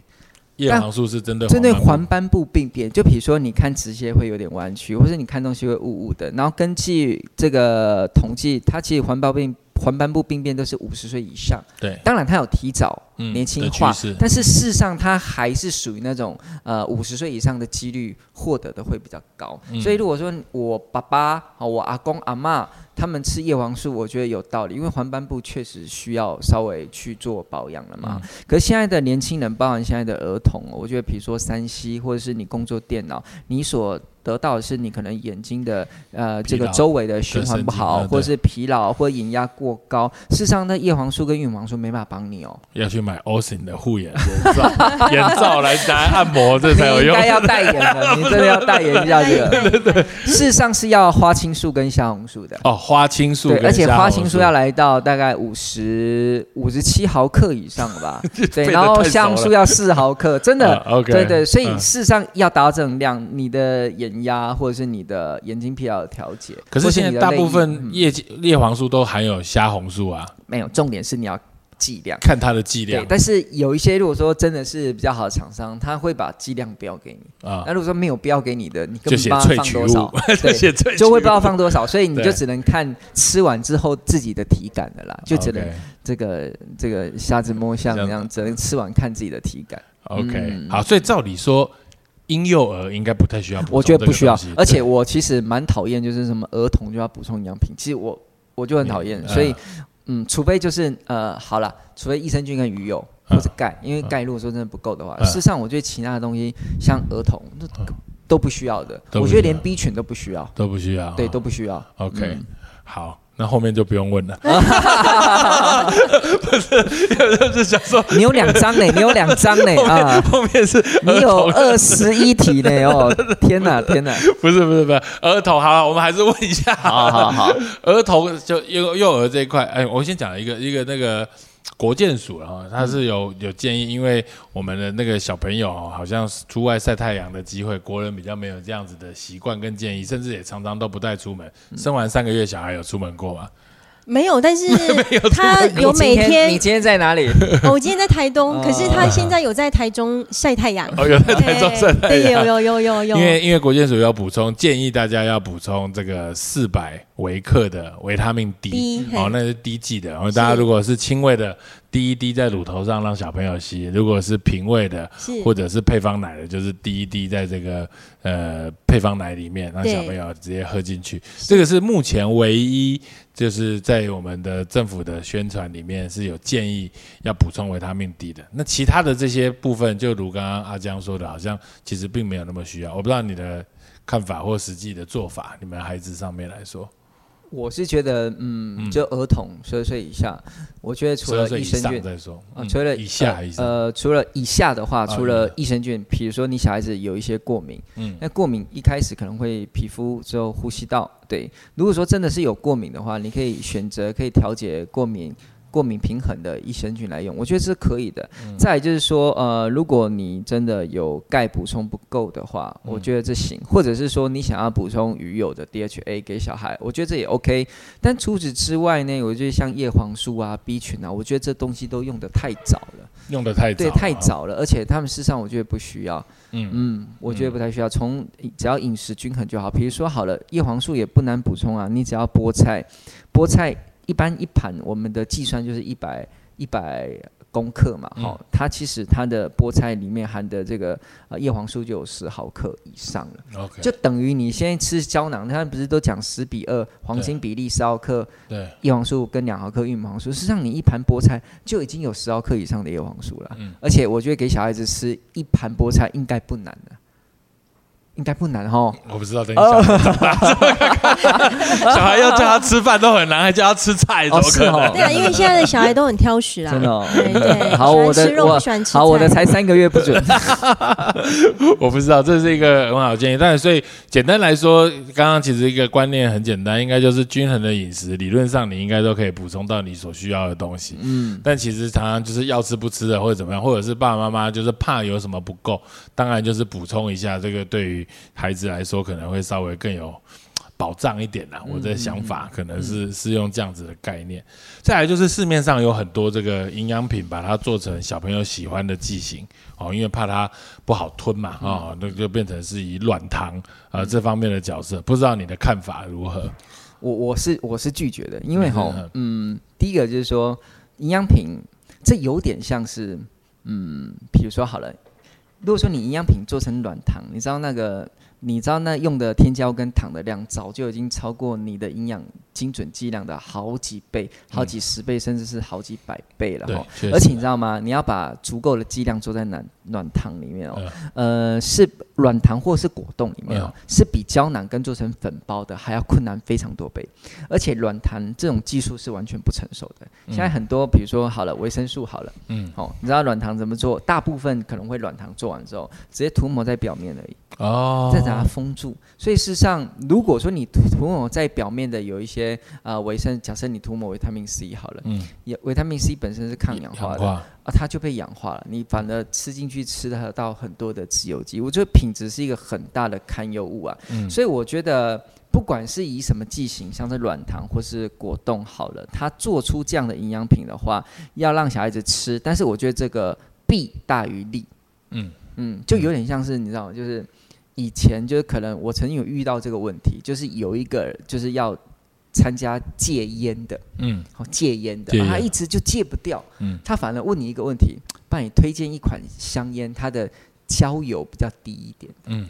叶黄素是针对
针对
黄
黄斑部病变，就比如说你看直线会有点弯曲，或者你看东西会雾雾的。然后根据这个统计，它其实黄斑病黄斑部病变都是五十岁以上。
对
当然它有提早
嗯
年轻化，但是事实上它还是属于那种呃五十岁以上的几率获得的会比较高。
嗯
所以如果说我爸爸、好我阿公阿妈他们吃叶黄素，我觉得有道理，因为黄斑部确实需要稍微去做保养了嘛。
嗯
可是现在的年轻人，包含现在的儿童哦，我觉得比如说三 C 或者是你工作电脑，你所得到的是你可能眼睛的呃这个周围的循环不好，或者是疲劳或者眼压过高。事实上，那叶黄素跟玉米黄素没办法帮你哦。
要去买 Osin 的护眼眼罩，*laughs* 眼罩来拿来按摩，这才有用
应该。要代言的，*laughs* 你真的要代言一下这个。*laughs* 对对，事实上是要花青素跟虾红素的。
哦，花青素
对，而且花青素要来到大概五十五十七毫克以上吧。对，然后虾红素要四毫克，真的。
啊，OK，
对对，所以
嗯
事实上要达到这种量，你的眼压或者是你的眼睛疲劳的调节，
可是
或
现在大部分叶叶黄素都含有虾红素啊，
没有，重点是你要剂量。
看它的剂量，
对但是有一些如果说真的是比较好的厂商，他会把剂量标给你。
啊
那，如果说没有标给你的，你根本不知道放多少 *laughs* 对，就会不知道放多少，所以你就只能看吃完之后自己的体感的啦，就只能这个这个瞎子摸象那样，只能吃完看自己的体感。
OK，
嗯
好，所以照理说，婴幼儿应该不太需要补充
我觉得不需要而且我其实蛮讨厌，就是什么儿童就要补充营养品，其实我我就很讨厌，
嗯。
所以嗯，除非就是呃，好了，除非益生菌跟鱼油
嗯
或者钙，因为钙如果说真的不够的话，
嗯。
事实上我觉得其他的东西像儿童那都不需要的，我觉得连 B 群都不需要，
都不需要，
对，都不需要。
OK，
嗯。
好，那后面就不用问了。*laughs* 不是，就是想说
你有两张呢，你有两张呢 *laughs* 啊！
后面是
你有二十一题呢哦！*laughs* 天哪，天哪！
不是不是不是儿童，好了，我们还是问一下，
好好好，
儿童就幼幼儿这一块，哎，我先讲一个一个那个国建署啊，他是有有建议，因为我们的那个小朋友哦好像是出外晒太阳的机会，国人比较没有这样子的习惯跟建议，甚至也常常都不带出门。生完三个月小孩有出门过吗？
没有，但是 *laughs* 他有每天
今你，今天在哪里？*laughs*
哦我今天在台东，
哦
可是他现在有在台中晒太阳。
哦，有在台中晒太
对，有。有有有有，
因为因为国健署要补充，建议大家要补充这个四百微克的维他命
D，D，
哦，那是低剂的。然后大家如果是轻微的滴一滴在乳头上让小朋友吸，如果是平胃的或者是配方奶的，就是滴一滴在这个呃配方奶里面，让小朋友直接喝进去。这个是目前唯一就是在我们的政府的宣传里面是有建议要补充维他命 D 的。那其他的这些部分，就如刚刚阿江说的，好像其实并没有那么需要。我不知道你的看法或实际的做法，你们孩子上面来说，
我是觉得，嗯，
嗯。
就儿童十二岁以下，我觉得除了益生菌，啊，
嗯
除了
以下
呃除了以下的话，
啊
除了益生菌，比如说你小孩子有一些过敏，
嗯。
那过敏一开始可能会皮肤之后呼吸道，对，如果说真的是有过敏的话，你可以选择可以调节过敏过敏平衡的益生菌来用，我觉得是可以的。再就是说，呃，如果你真的有钙补充不够的话，我觉得这行；或者是说你想要补充鱼油的 DHA 给小孩，我觉得这也 OK。但除此之外呢，我觉得像叶黄素啊、B 群啊，我觉得这东西都用的太早了，
用的太
对太早了，而且他们事实上我觉得不需要。嗯嗯，我觉得不太需要，从只要饮食均衡就好。比如说好了，叶黄素也不难补充啊，你只要菠菜，菠菜。一般一盘我们的计算就是一百一百公克嘛，好，它其实它的菠菜里面含的这个呃叶黄素就有十毫克以上了。就等于你现在吃胶囊，他们不是都讲十比二黄金比例十毫克，
对，
叶黄素跟两毫克玉米黄素，实际上你一盘菠菜就已经有十毫克以上的叶黄素了，嗯，而且我觉得给小孩子吃一盘菠菜应该不难的。应该不难哈，
我不知道。等小孩长大，*laughs* 小孩要叫他吃饭都很难，还叫他吃菜，怎么可能？
对啊，因为现在的小孩都很挑食啦。
真的，
对对。
好，我的
我
好，我的才三个月不准。*laughs*
我不知道，这是一个很好建议。但是，所以简单来说，刚刚其实一个观念很简单，应该就是均衡的饮食，理论上你应该都可以补充到你所需要的东西。嗯。但其实常常就是要吃不吃的，或者怎么样，或者是爸爸妈妈就是怕有什么不够，当然就是补充一下。这个对于孩子来说可能会稍微更有保障一点啦。我的想法可能是是用这样子的概念。再来就是市面上有很多这个营养品，把它做成小朋友喜欢的剂型哦，因为怕它不好吞嘛啊，那就变成是以软糖啊这方面的角色。不知道你的看法如何？
我我是我是拒绝的，因为哈嗯，第一个就是说营养品这有点像是嗯，比如说好了。如果说你营养品做成软糖，你知道那个，你知道那用的天胶跟糖的量，早就已经超过你的营养精准剂量的好几倍、好几十倍，甚至是好几百倍了哈。而且你知道吗？你要把足够的剂量做在软软糖里面哦，呃，是软糖或是果冻里面哦，是比胶囊跟做成粉包的还要困难非常多倍。而且软糖这种技术是完全不成熟的。现在很多，比如说好了，维生素好了，嗯，好，你知道软糖怎么做？大部分可能会软糖做。完之后，直接涂抹在表面而已，哦，再把它封住。所以事实上，如果说你涂抹在表面的有一些呃维生，假设你涂抹维他命 C 好了，嗯，也维他命 C 本身是抗氧化的啊，它就被氧化了。你反而吃进去吃得到很多的自由基，我觉得品质是一个很大的堪忧物啊。嗯，所以我觉得不管是以什么剂型，像是软糖或是果冻好了，它做出这样的营养品的话，要让小孩子吃，但是我觉得这个弊大于利，嗯。嗯，就有点像是你知道，就是以前就是可能我曾经有遇到这个问题，就是有一个就是要参加戒烟的，嗯，好戒烟的，他一直就戒不掉，嗯，他反而问你一个问题，帮你推荐一款香烟，它的焦油比较低一点，嗯，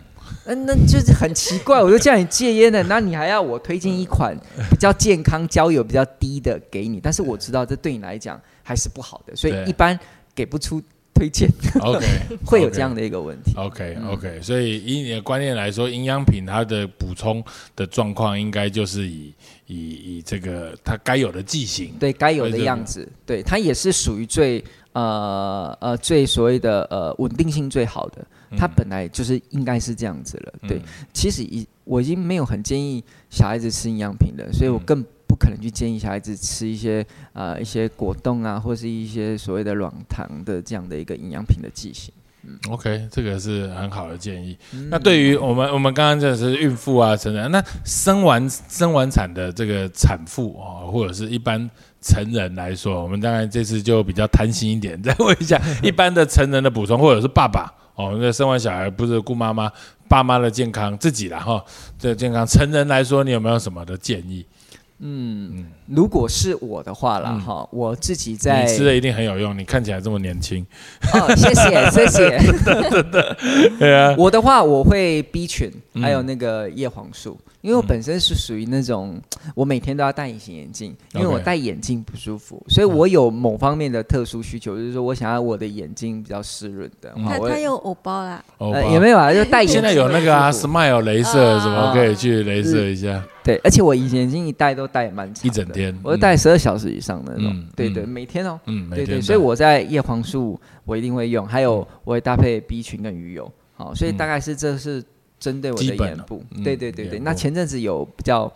嗯，那就是很奇怪，我就叫你戒烟的，那你还要我推荐一款 *laughs* 比较健康、焦油比较低的给你，但是我知道这对你来讲还是不好的，所以一般给不出。推荐
，OK，*laughs*
会有这样的一个问题
，OK，OK，所以以你的观念来说，营养品它的补充的状况应该就是以以以这个它该有的剂型，
对该有的样子，对它也是属于最呃呃最所谓的呃稳定性最好的，它本来就是应该是这样子了，对，其实已我已经没有很建议小孩子吃营养品的，所以我更。不可能去建议小孩子吃一些呃一些果冻啊，或是一些所谓的软糖的这样的一个营养品的剂型。
嗯，OK，这个是很好的建议。那对于我们我们刚刚讲的是孕妇啊，成人，那生完生完产的这个产妇啊，或者是一般成人来说，我们当然这次就比较贪心一点，再问一下 *laughs* 一般的成人的补充，或者是爸爸哦，那生完小孩不是顾妈妈爸妈的健康自己了哈，这健康成人来说，你有没有什么的建议？
嗯，如果是我的话啦哈，我自己在
吃的一定很有用。你看起来这么年轻，
哦，谢谢谢谢。*laughs*
对啊，
我的话我会 B 群，还有那个叶黄素。因为我本身是属于那种，*tsk* 我每天都要戴隐形眼镜，因为我戴眼镜不舒服，所以我有某方面的特殊需求，就是说我想要我的眼睛比较湿润的。
他他有欧包啦，
有没有啊？就戴眼
现在有那个啊，*laughs* Smile 镭射什么可以去镭射一下。
对，而且我隐形眼镜一戴都戴蛮长，
一整天，
我戴十二小时以上的那种。对对，每天哦，嗯，对对，所以我在叶黄素我一定会用，还有我会搭配 B 群跟鱼油，好，所以大概是这是。针对我的眼部，对对对对。那前阵子有比较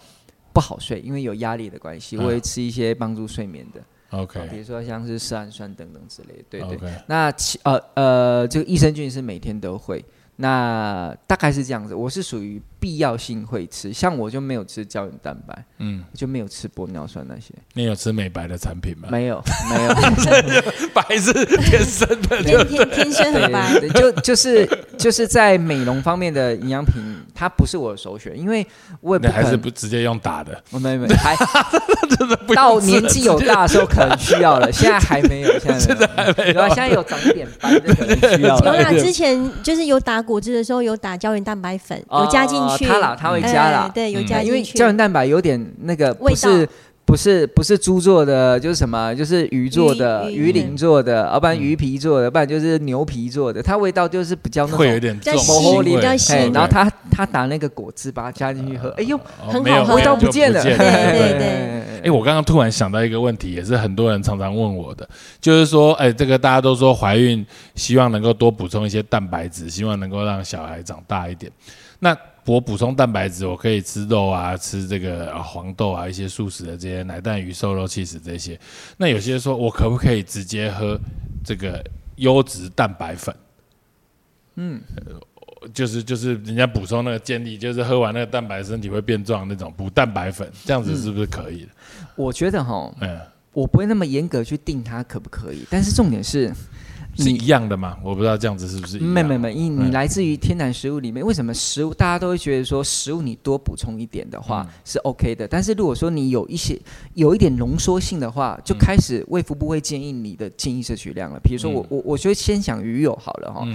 不好睡，因为有压力的关系，我会吃一些帮助睡眠的。
OK，
比如说像是色氨酸等等之类，对对。那其呃呃，这个益生菌是每天都会。那大概是这样子，我是属于必要性会吃，像我就没有吃胶原蛋白，嗯，就没有吃玻尿酸那些。
你有吃美白的产品吗？
没有，*laughs* 没有，
白是天生的，
天天天生很白，
就就是就是在美容方面的营养品，它不是我的首选，因为我也不
还是不直接用打的，我
没没 *laughs* 还到年纪有大的时候可能需要了，现在还没有，现在还没有，现在有长一点斑的可能需要了。
有啦，之前就是有打。果汁的时候有打胶原蛋白粉，有加进去，
它啦，它会加啦，
对，有加
进去。因为胶原蛋白有点那个不是不是不是猪做的，就是什么，就是鱼做的，鱼鳞做的，要不然鱼皮做的，不然就是牛皮做的，它味道就是比较
会有点重，
比较
腥。然后它它打那个果汁，把它加进去喝，哎呦，
很好喝，
味道不见了。对
对对。
哎，我刚刚突然想到一个问题，也是很多人常常问我的，就是说，哎，这个大家都说怀孕希望能够多补充一些蛋白质，希望能够让小孩长大一点。那我补充蛋白质，我可以吃肉啊，吃这个黄豆啊，一些素食的这些奶蛋鱼瘦肉气死这些。那有些人说我可不可以直接喝这个优质蛋白粉？嗯。就是就是人家补充那个建议，就是喝完那个蛋白，身体会变壮那种补蛋白粉，这样子是不是可以的？
我觉得哈，嗯，我不会那么严格去定它可不可以，但是重点是
是一样的嘛？我不知道这样子是不是？
没没没，你你来自于天然食物里面，为什么食物大家都会觉得说食物你多补充一点的话是 OK 的？但是如果说你有一些有一点浓缩性的话，就开始胃腹部会建议你的建议摄取量了。比如说我我我觉得先讲鱼油好了哈。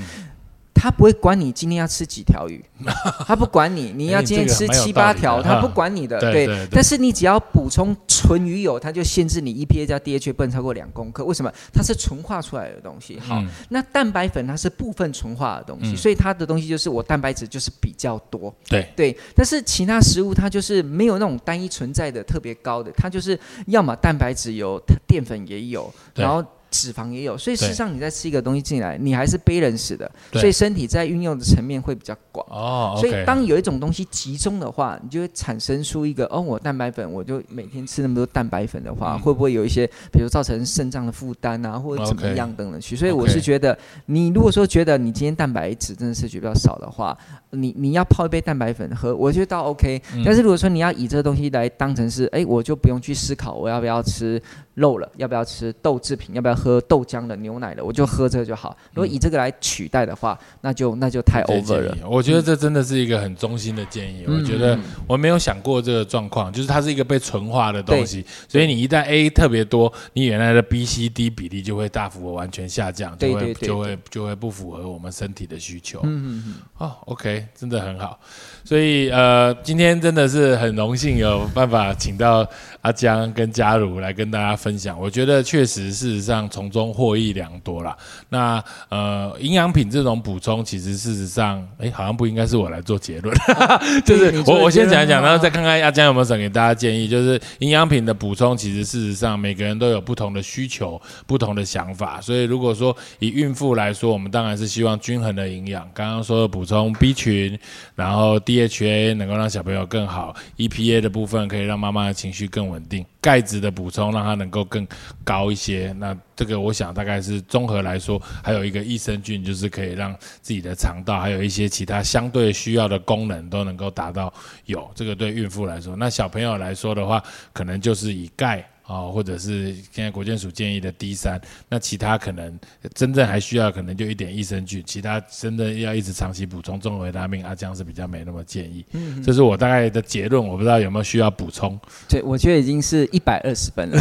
他不会管你今天要吃几条鱼，*laughs* 他不管你，你要今天吃七八条，他不管你的。对，但是你只要补充纯鱼油，他就限制你 EPA 加 DHA 不能超过两公克。为什么？它是纯化出来的东西。好，那蛋白粉它是部分纯化的东西，所以它的东西就是我蛋白质就是比较多。
对
对，但是其他食物它就是没有那种单一存在的特别高的，它就是要么蛋白质有，淀粉也有，然后。脂肪也有，所以事实上你在吃一个东西进来，你还是背人死的，所以身体在运用的层面会比较广。哦，所以当有一种东西集中的话，你就会产生出一个哦，我蛋白粉，我就每天吃那么多蛋白粉的话，会不会有一些，比如造成肾脏的负担啊，或者怎么样等等去？所以我是觉得，你如果说觉得你今天蛋白质真的是比较少的话，你你要泡一杯蛋白粉喝，我觉得倒 OK。但是如果说你要以这个东西来当成是，哎，我就不用去思考我要不要吃肉了，要不要吃豆制品，要不要喝豆浆的牛奶的，我就喝这个就好。如果以这个来取代的话，那就那就太 over 了。
我觉得这真的是一个很中心的建议。我觉得我没有想过这个状况，就是它是一个被纯化的东西，所以你一旦 A 特别多，你原来的 B、C、D 比例就会大幅完全下降，就会就会就会不符合我们身体的需求。嗯嗯嗯。哦，OK，真的很好。所以呃，今天真的是很荣幸有办法请到阿江跟嘉如来跟大家分享。我觉得确实事实上从中获益良多啦。那呃，营养品这种补充，其实事实上，哎，好像不应该是我来做结论，*laughs* 就是我我先讲一讲，然后再看看阿江有没有想给大家建议。就是营养品的补充，其实事实上每个人都有不同的需求、不同的想法。所以如果说以孕妇来说，我们当然是希望均衡的营养。刚刚说的补充 B 群，然后。DHA 能够让小朋友更好，EPA 的部分可以让妈妈的情绪更稳定，钙质的补充让它能够更高一些。那这个我想大概是综合来说，还有一个益生菌，就是可以让自己的肠道还有一些其他相对需要的功能都能够达到有。这个对孕妇来说，那小朋友来说的话，可能就是以钙。哦，或者是现在国健署建议的 D 三，那其他可能真正还需要可能就一点益生菌，其他真的要一直长期补充综合维他命，阿江是比较没那么建议。嗯，这是我大概的结论，我不知道有没有需要补充。
对，我觉得已经是一百二十分了。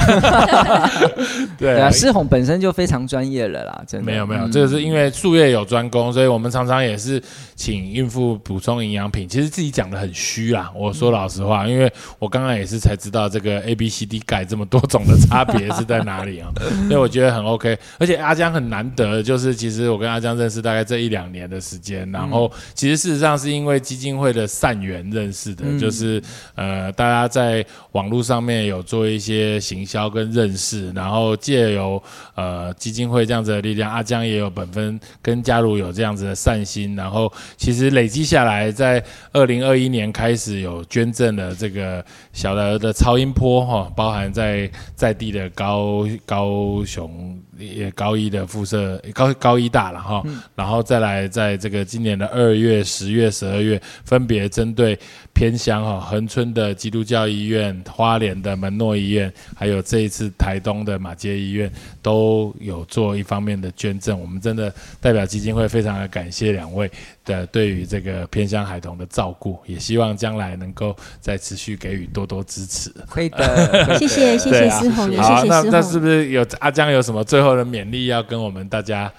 *laughs* 对啊，思红本身就非常专业了啦，真的。
没有没有，这个是因为术业有专攻，所以我们常常也是请孕妇补充营养品。其实自己讲的很虚啊，我说老实话，因为我刚刚也是才知道这个 A B C D 钙这么多。多种的差别是在哪里啊？*laughs* 所以我觉得很 OK，而且阿江很难得，就是其实我跟阿江认识大概这一两年的时间，然后其实事实上是因为基金会的善缘认识的，就是呃大家在网络上面有做一些行销跟认识，然后借由呃基金会这样子的力量，阿江也有本分跟嘉如有这样子的善心，然后其实累积下来，在二零二一年开始有捐赠了这个小的的超音波哈，包含在给在地的高高雄也高一的附设高高一大了哈，然后再来在这个今年的二月、十月、十二月，分别针对偏乡哈恒春的基督教医院、花莲的门诺医院，还有这一次台东的马街医院，都有做一方面的捐赠。我们真的代表基金会非常的感谢两位的对于这个偏乡孩童的照顾，也希望将来能够再持续给予多多支持。
会的，
谢谢谢谢思宏，
好，那
那
是不是有阿江有什么最后的勉励要跟我们大家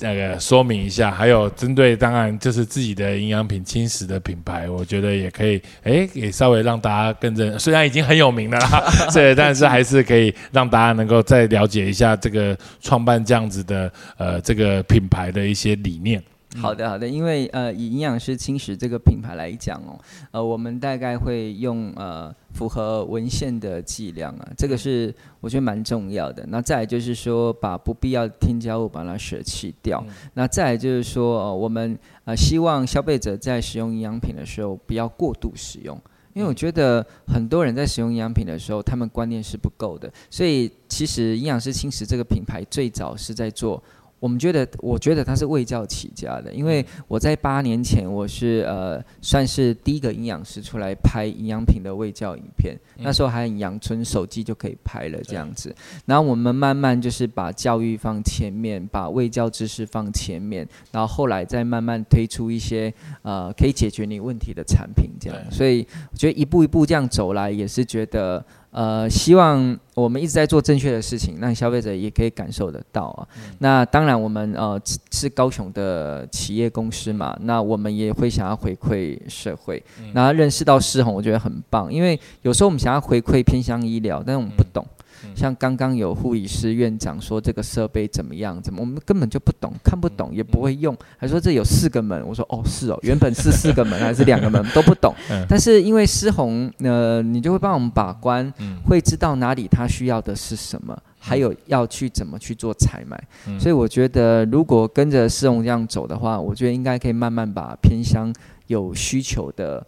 那个说明一下？还有针对当然就是自己的营养品轻食的品牌，我觉得也可以，哎，也稍微让大家跟着，虽然已经很有名了啦，*laughs* 对，但是还是可以让大家能够再了解一下这个创办这样子的呃这个品牌的一些理念。
好的，好的，因为呃，以营养师轻食这个品牌来讲哦，呃，我们大概会用呃符合文献的剂量啊，这个是我觉得蛮重要的。那再来就是说，把不必要添加物把它舍弃掉。那再来就是说，呃我们呃希望消费者在使用营养品的时候不要过度使用，因为我觉得很多人在使用营养品的时候，他们观念是不够的。所以其实营养师轻食这个品牌最早是在做。我们觉得，我觉得他是卫教起家的，因为我在八年前，我是呃算是第一个营养师出来拍营养品的卫教影片，那时候还很阳春，手机就可以拍了这样子。然后我们慢慢就是把教育放前面，把卫教知识放前面，然后后来再慢慢推出一些呃可以解决你问题的产品，这样。所以我觉得一步一步这样走来，也是觉得。呃，希望我们一直在做正确的事情，让消费者也可以感受得到啊。那当然，我们呃是高雄的企业公司嘛，那我们也会想要回馈社会，然后认识到失衡，我觉得很棒。因为有时候我们想要回馈偏向医疗，但是我们不懂。像刚刚有护理师院长说这个设备怎么样？怎么我们根本就不懂，看不懂，也不会用，还说这有四个门。我说哦，是哦，原本是四个门还是两个门都不懂。*laughs* 但是因为思红，呃，你就会帮我们把关，会知道哪里他需要的是什么，还有要去怎么去做采买。所以我觉得，如果跟着施红这样走的话，我觉得应该可以慢慢把偏乡有需求的。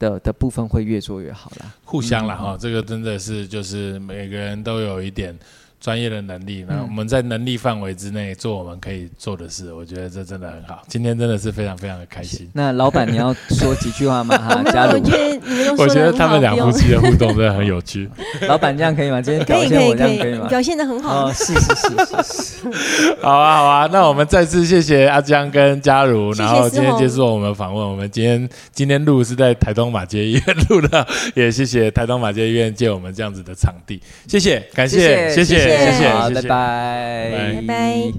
的的部分会越做越好啦，
互相啦哈，这个真的是就是每个人都有一点。专业的能力，那我们在能力范围之内做我们可以做的事，我觉得这真的很好。今天真的是非常非常的开心。
那老板你要说几句话吗？*laughs* 哈，加入。
我觉得他们两夫妻的互动真的很有趣。
老板这样可以吗？今天表现我这样可以吗？
表现的很好。
哦，是是是是
是。好啊好啊，那我们再次谢谢阿江跟嘉如，然后今天接受我们访问。我们今天今天录是在台东马街医院录的，也谢谢台东马街医院借我们这样子的场地，谢谢，感谢，谢谢。谢，谢
谢，拜
拜，拜拜。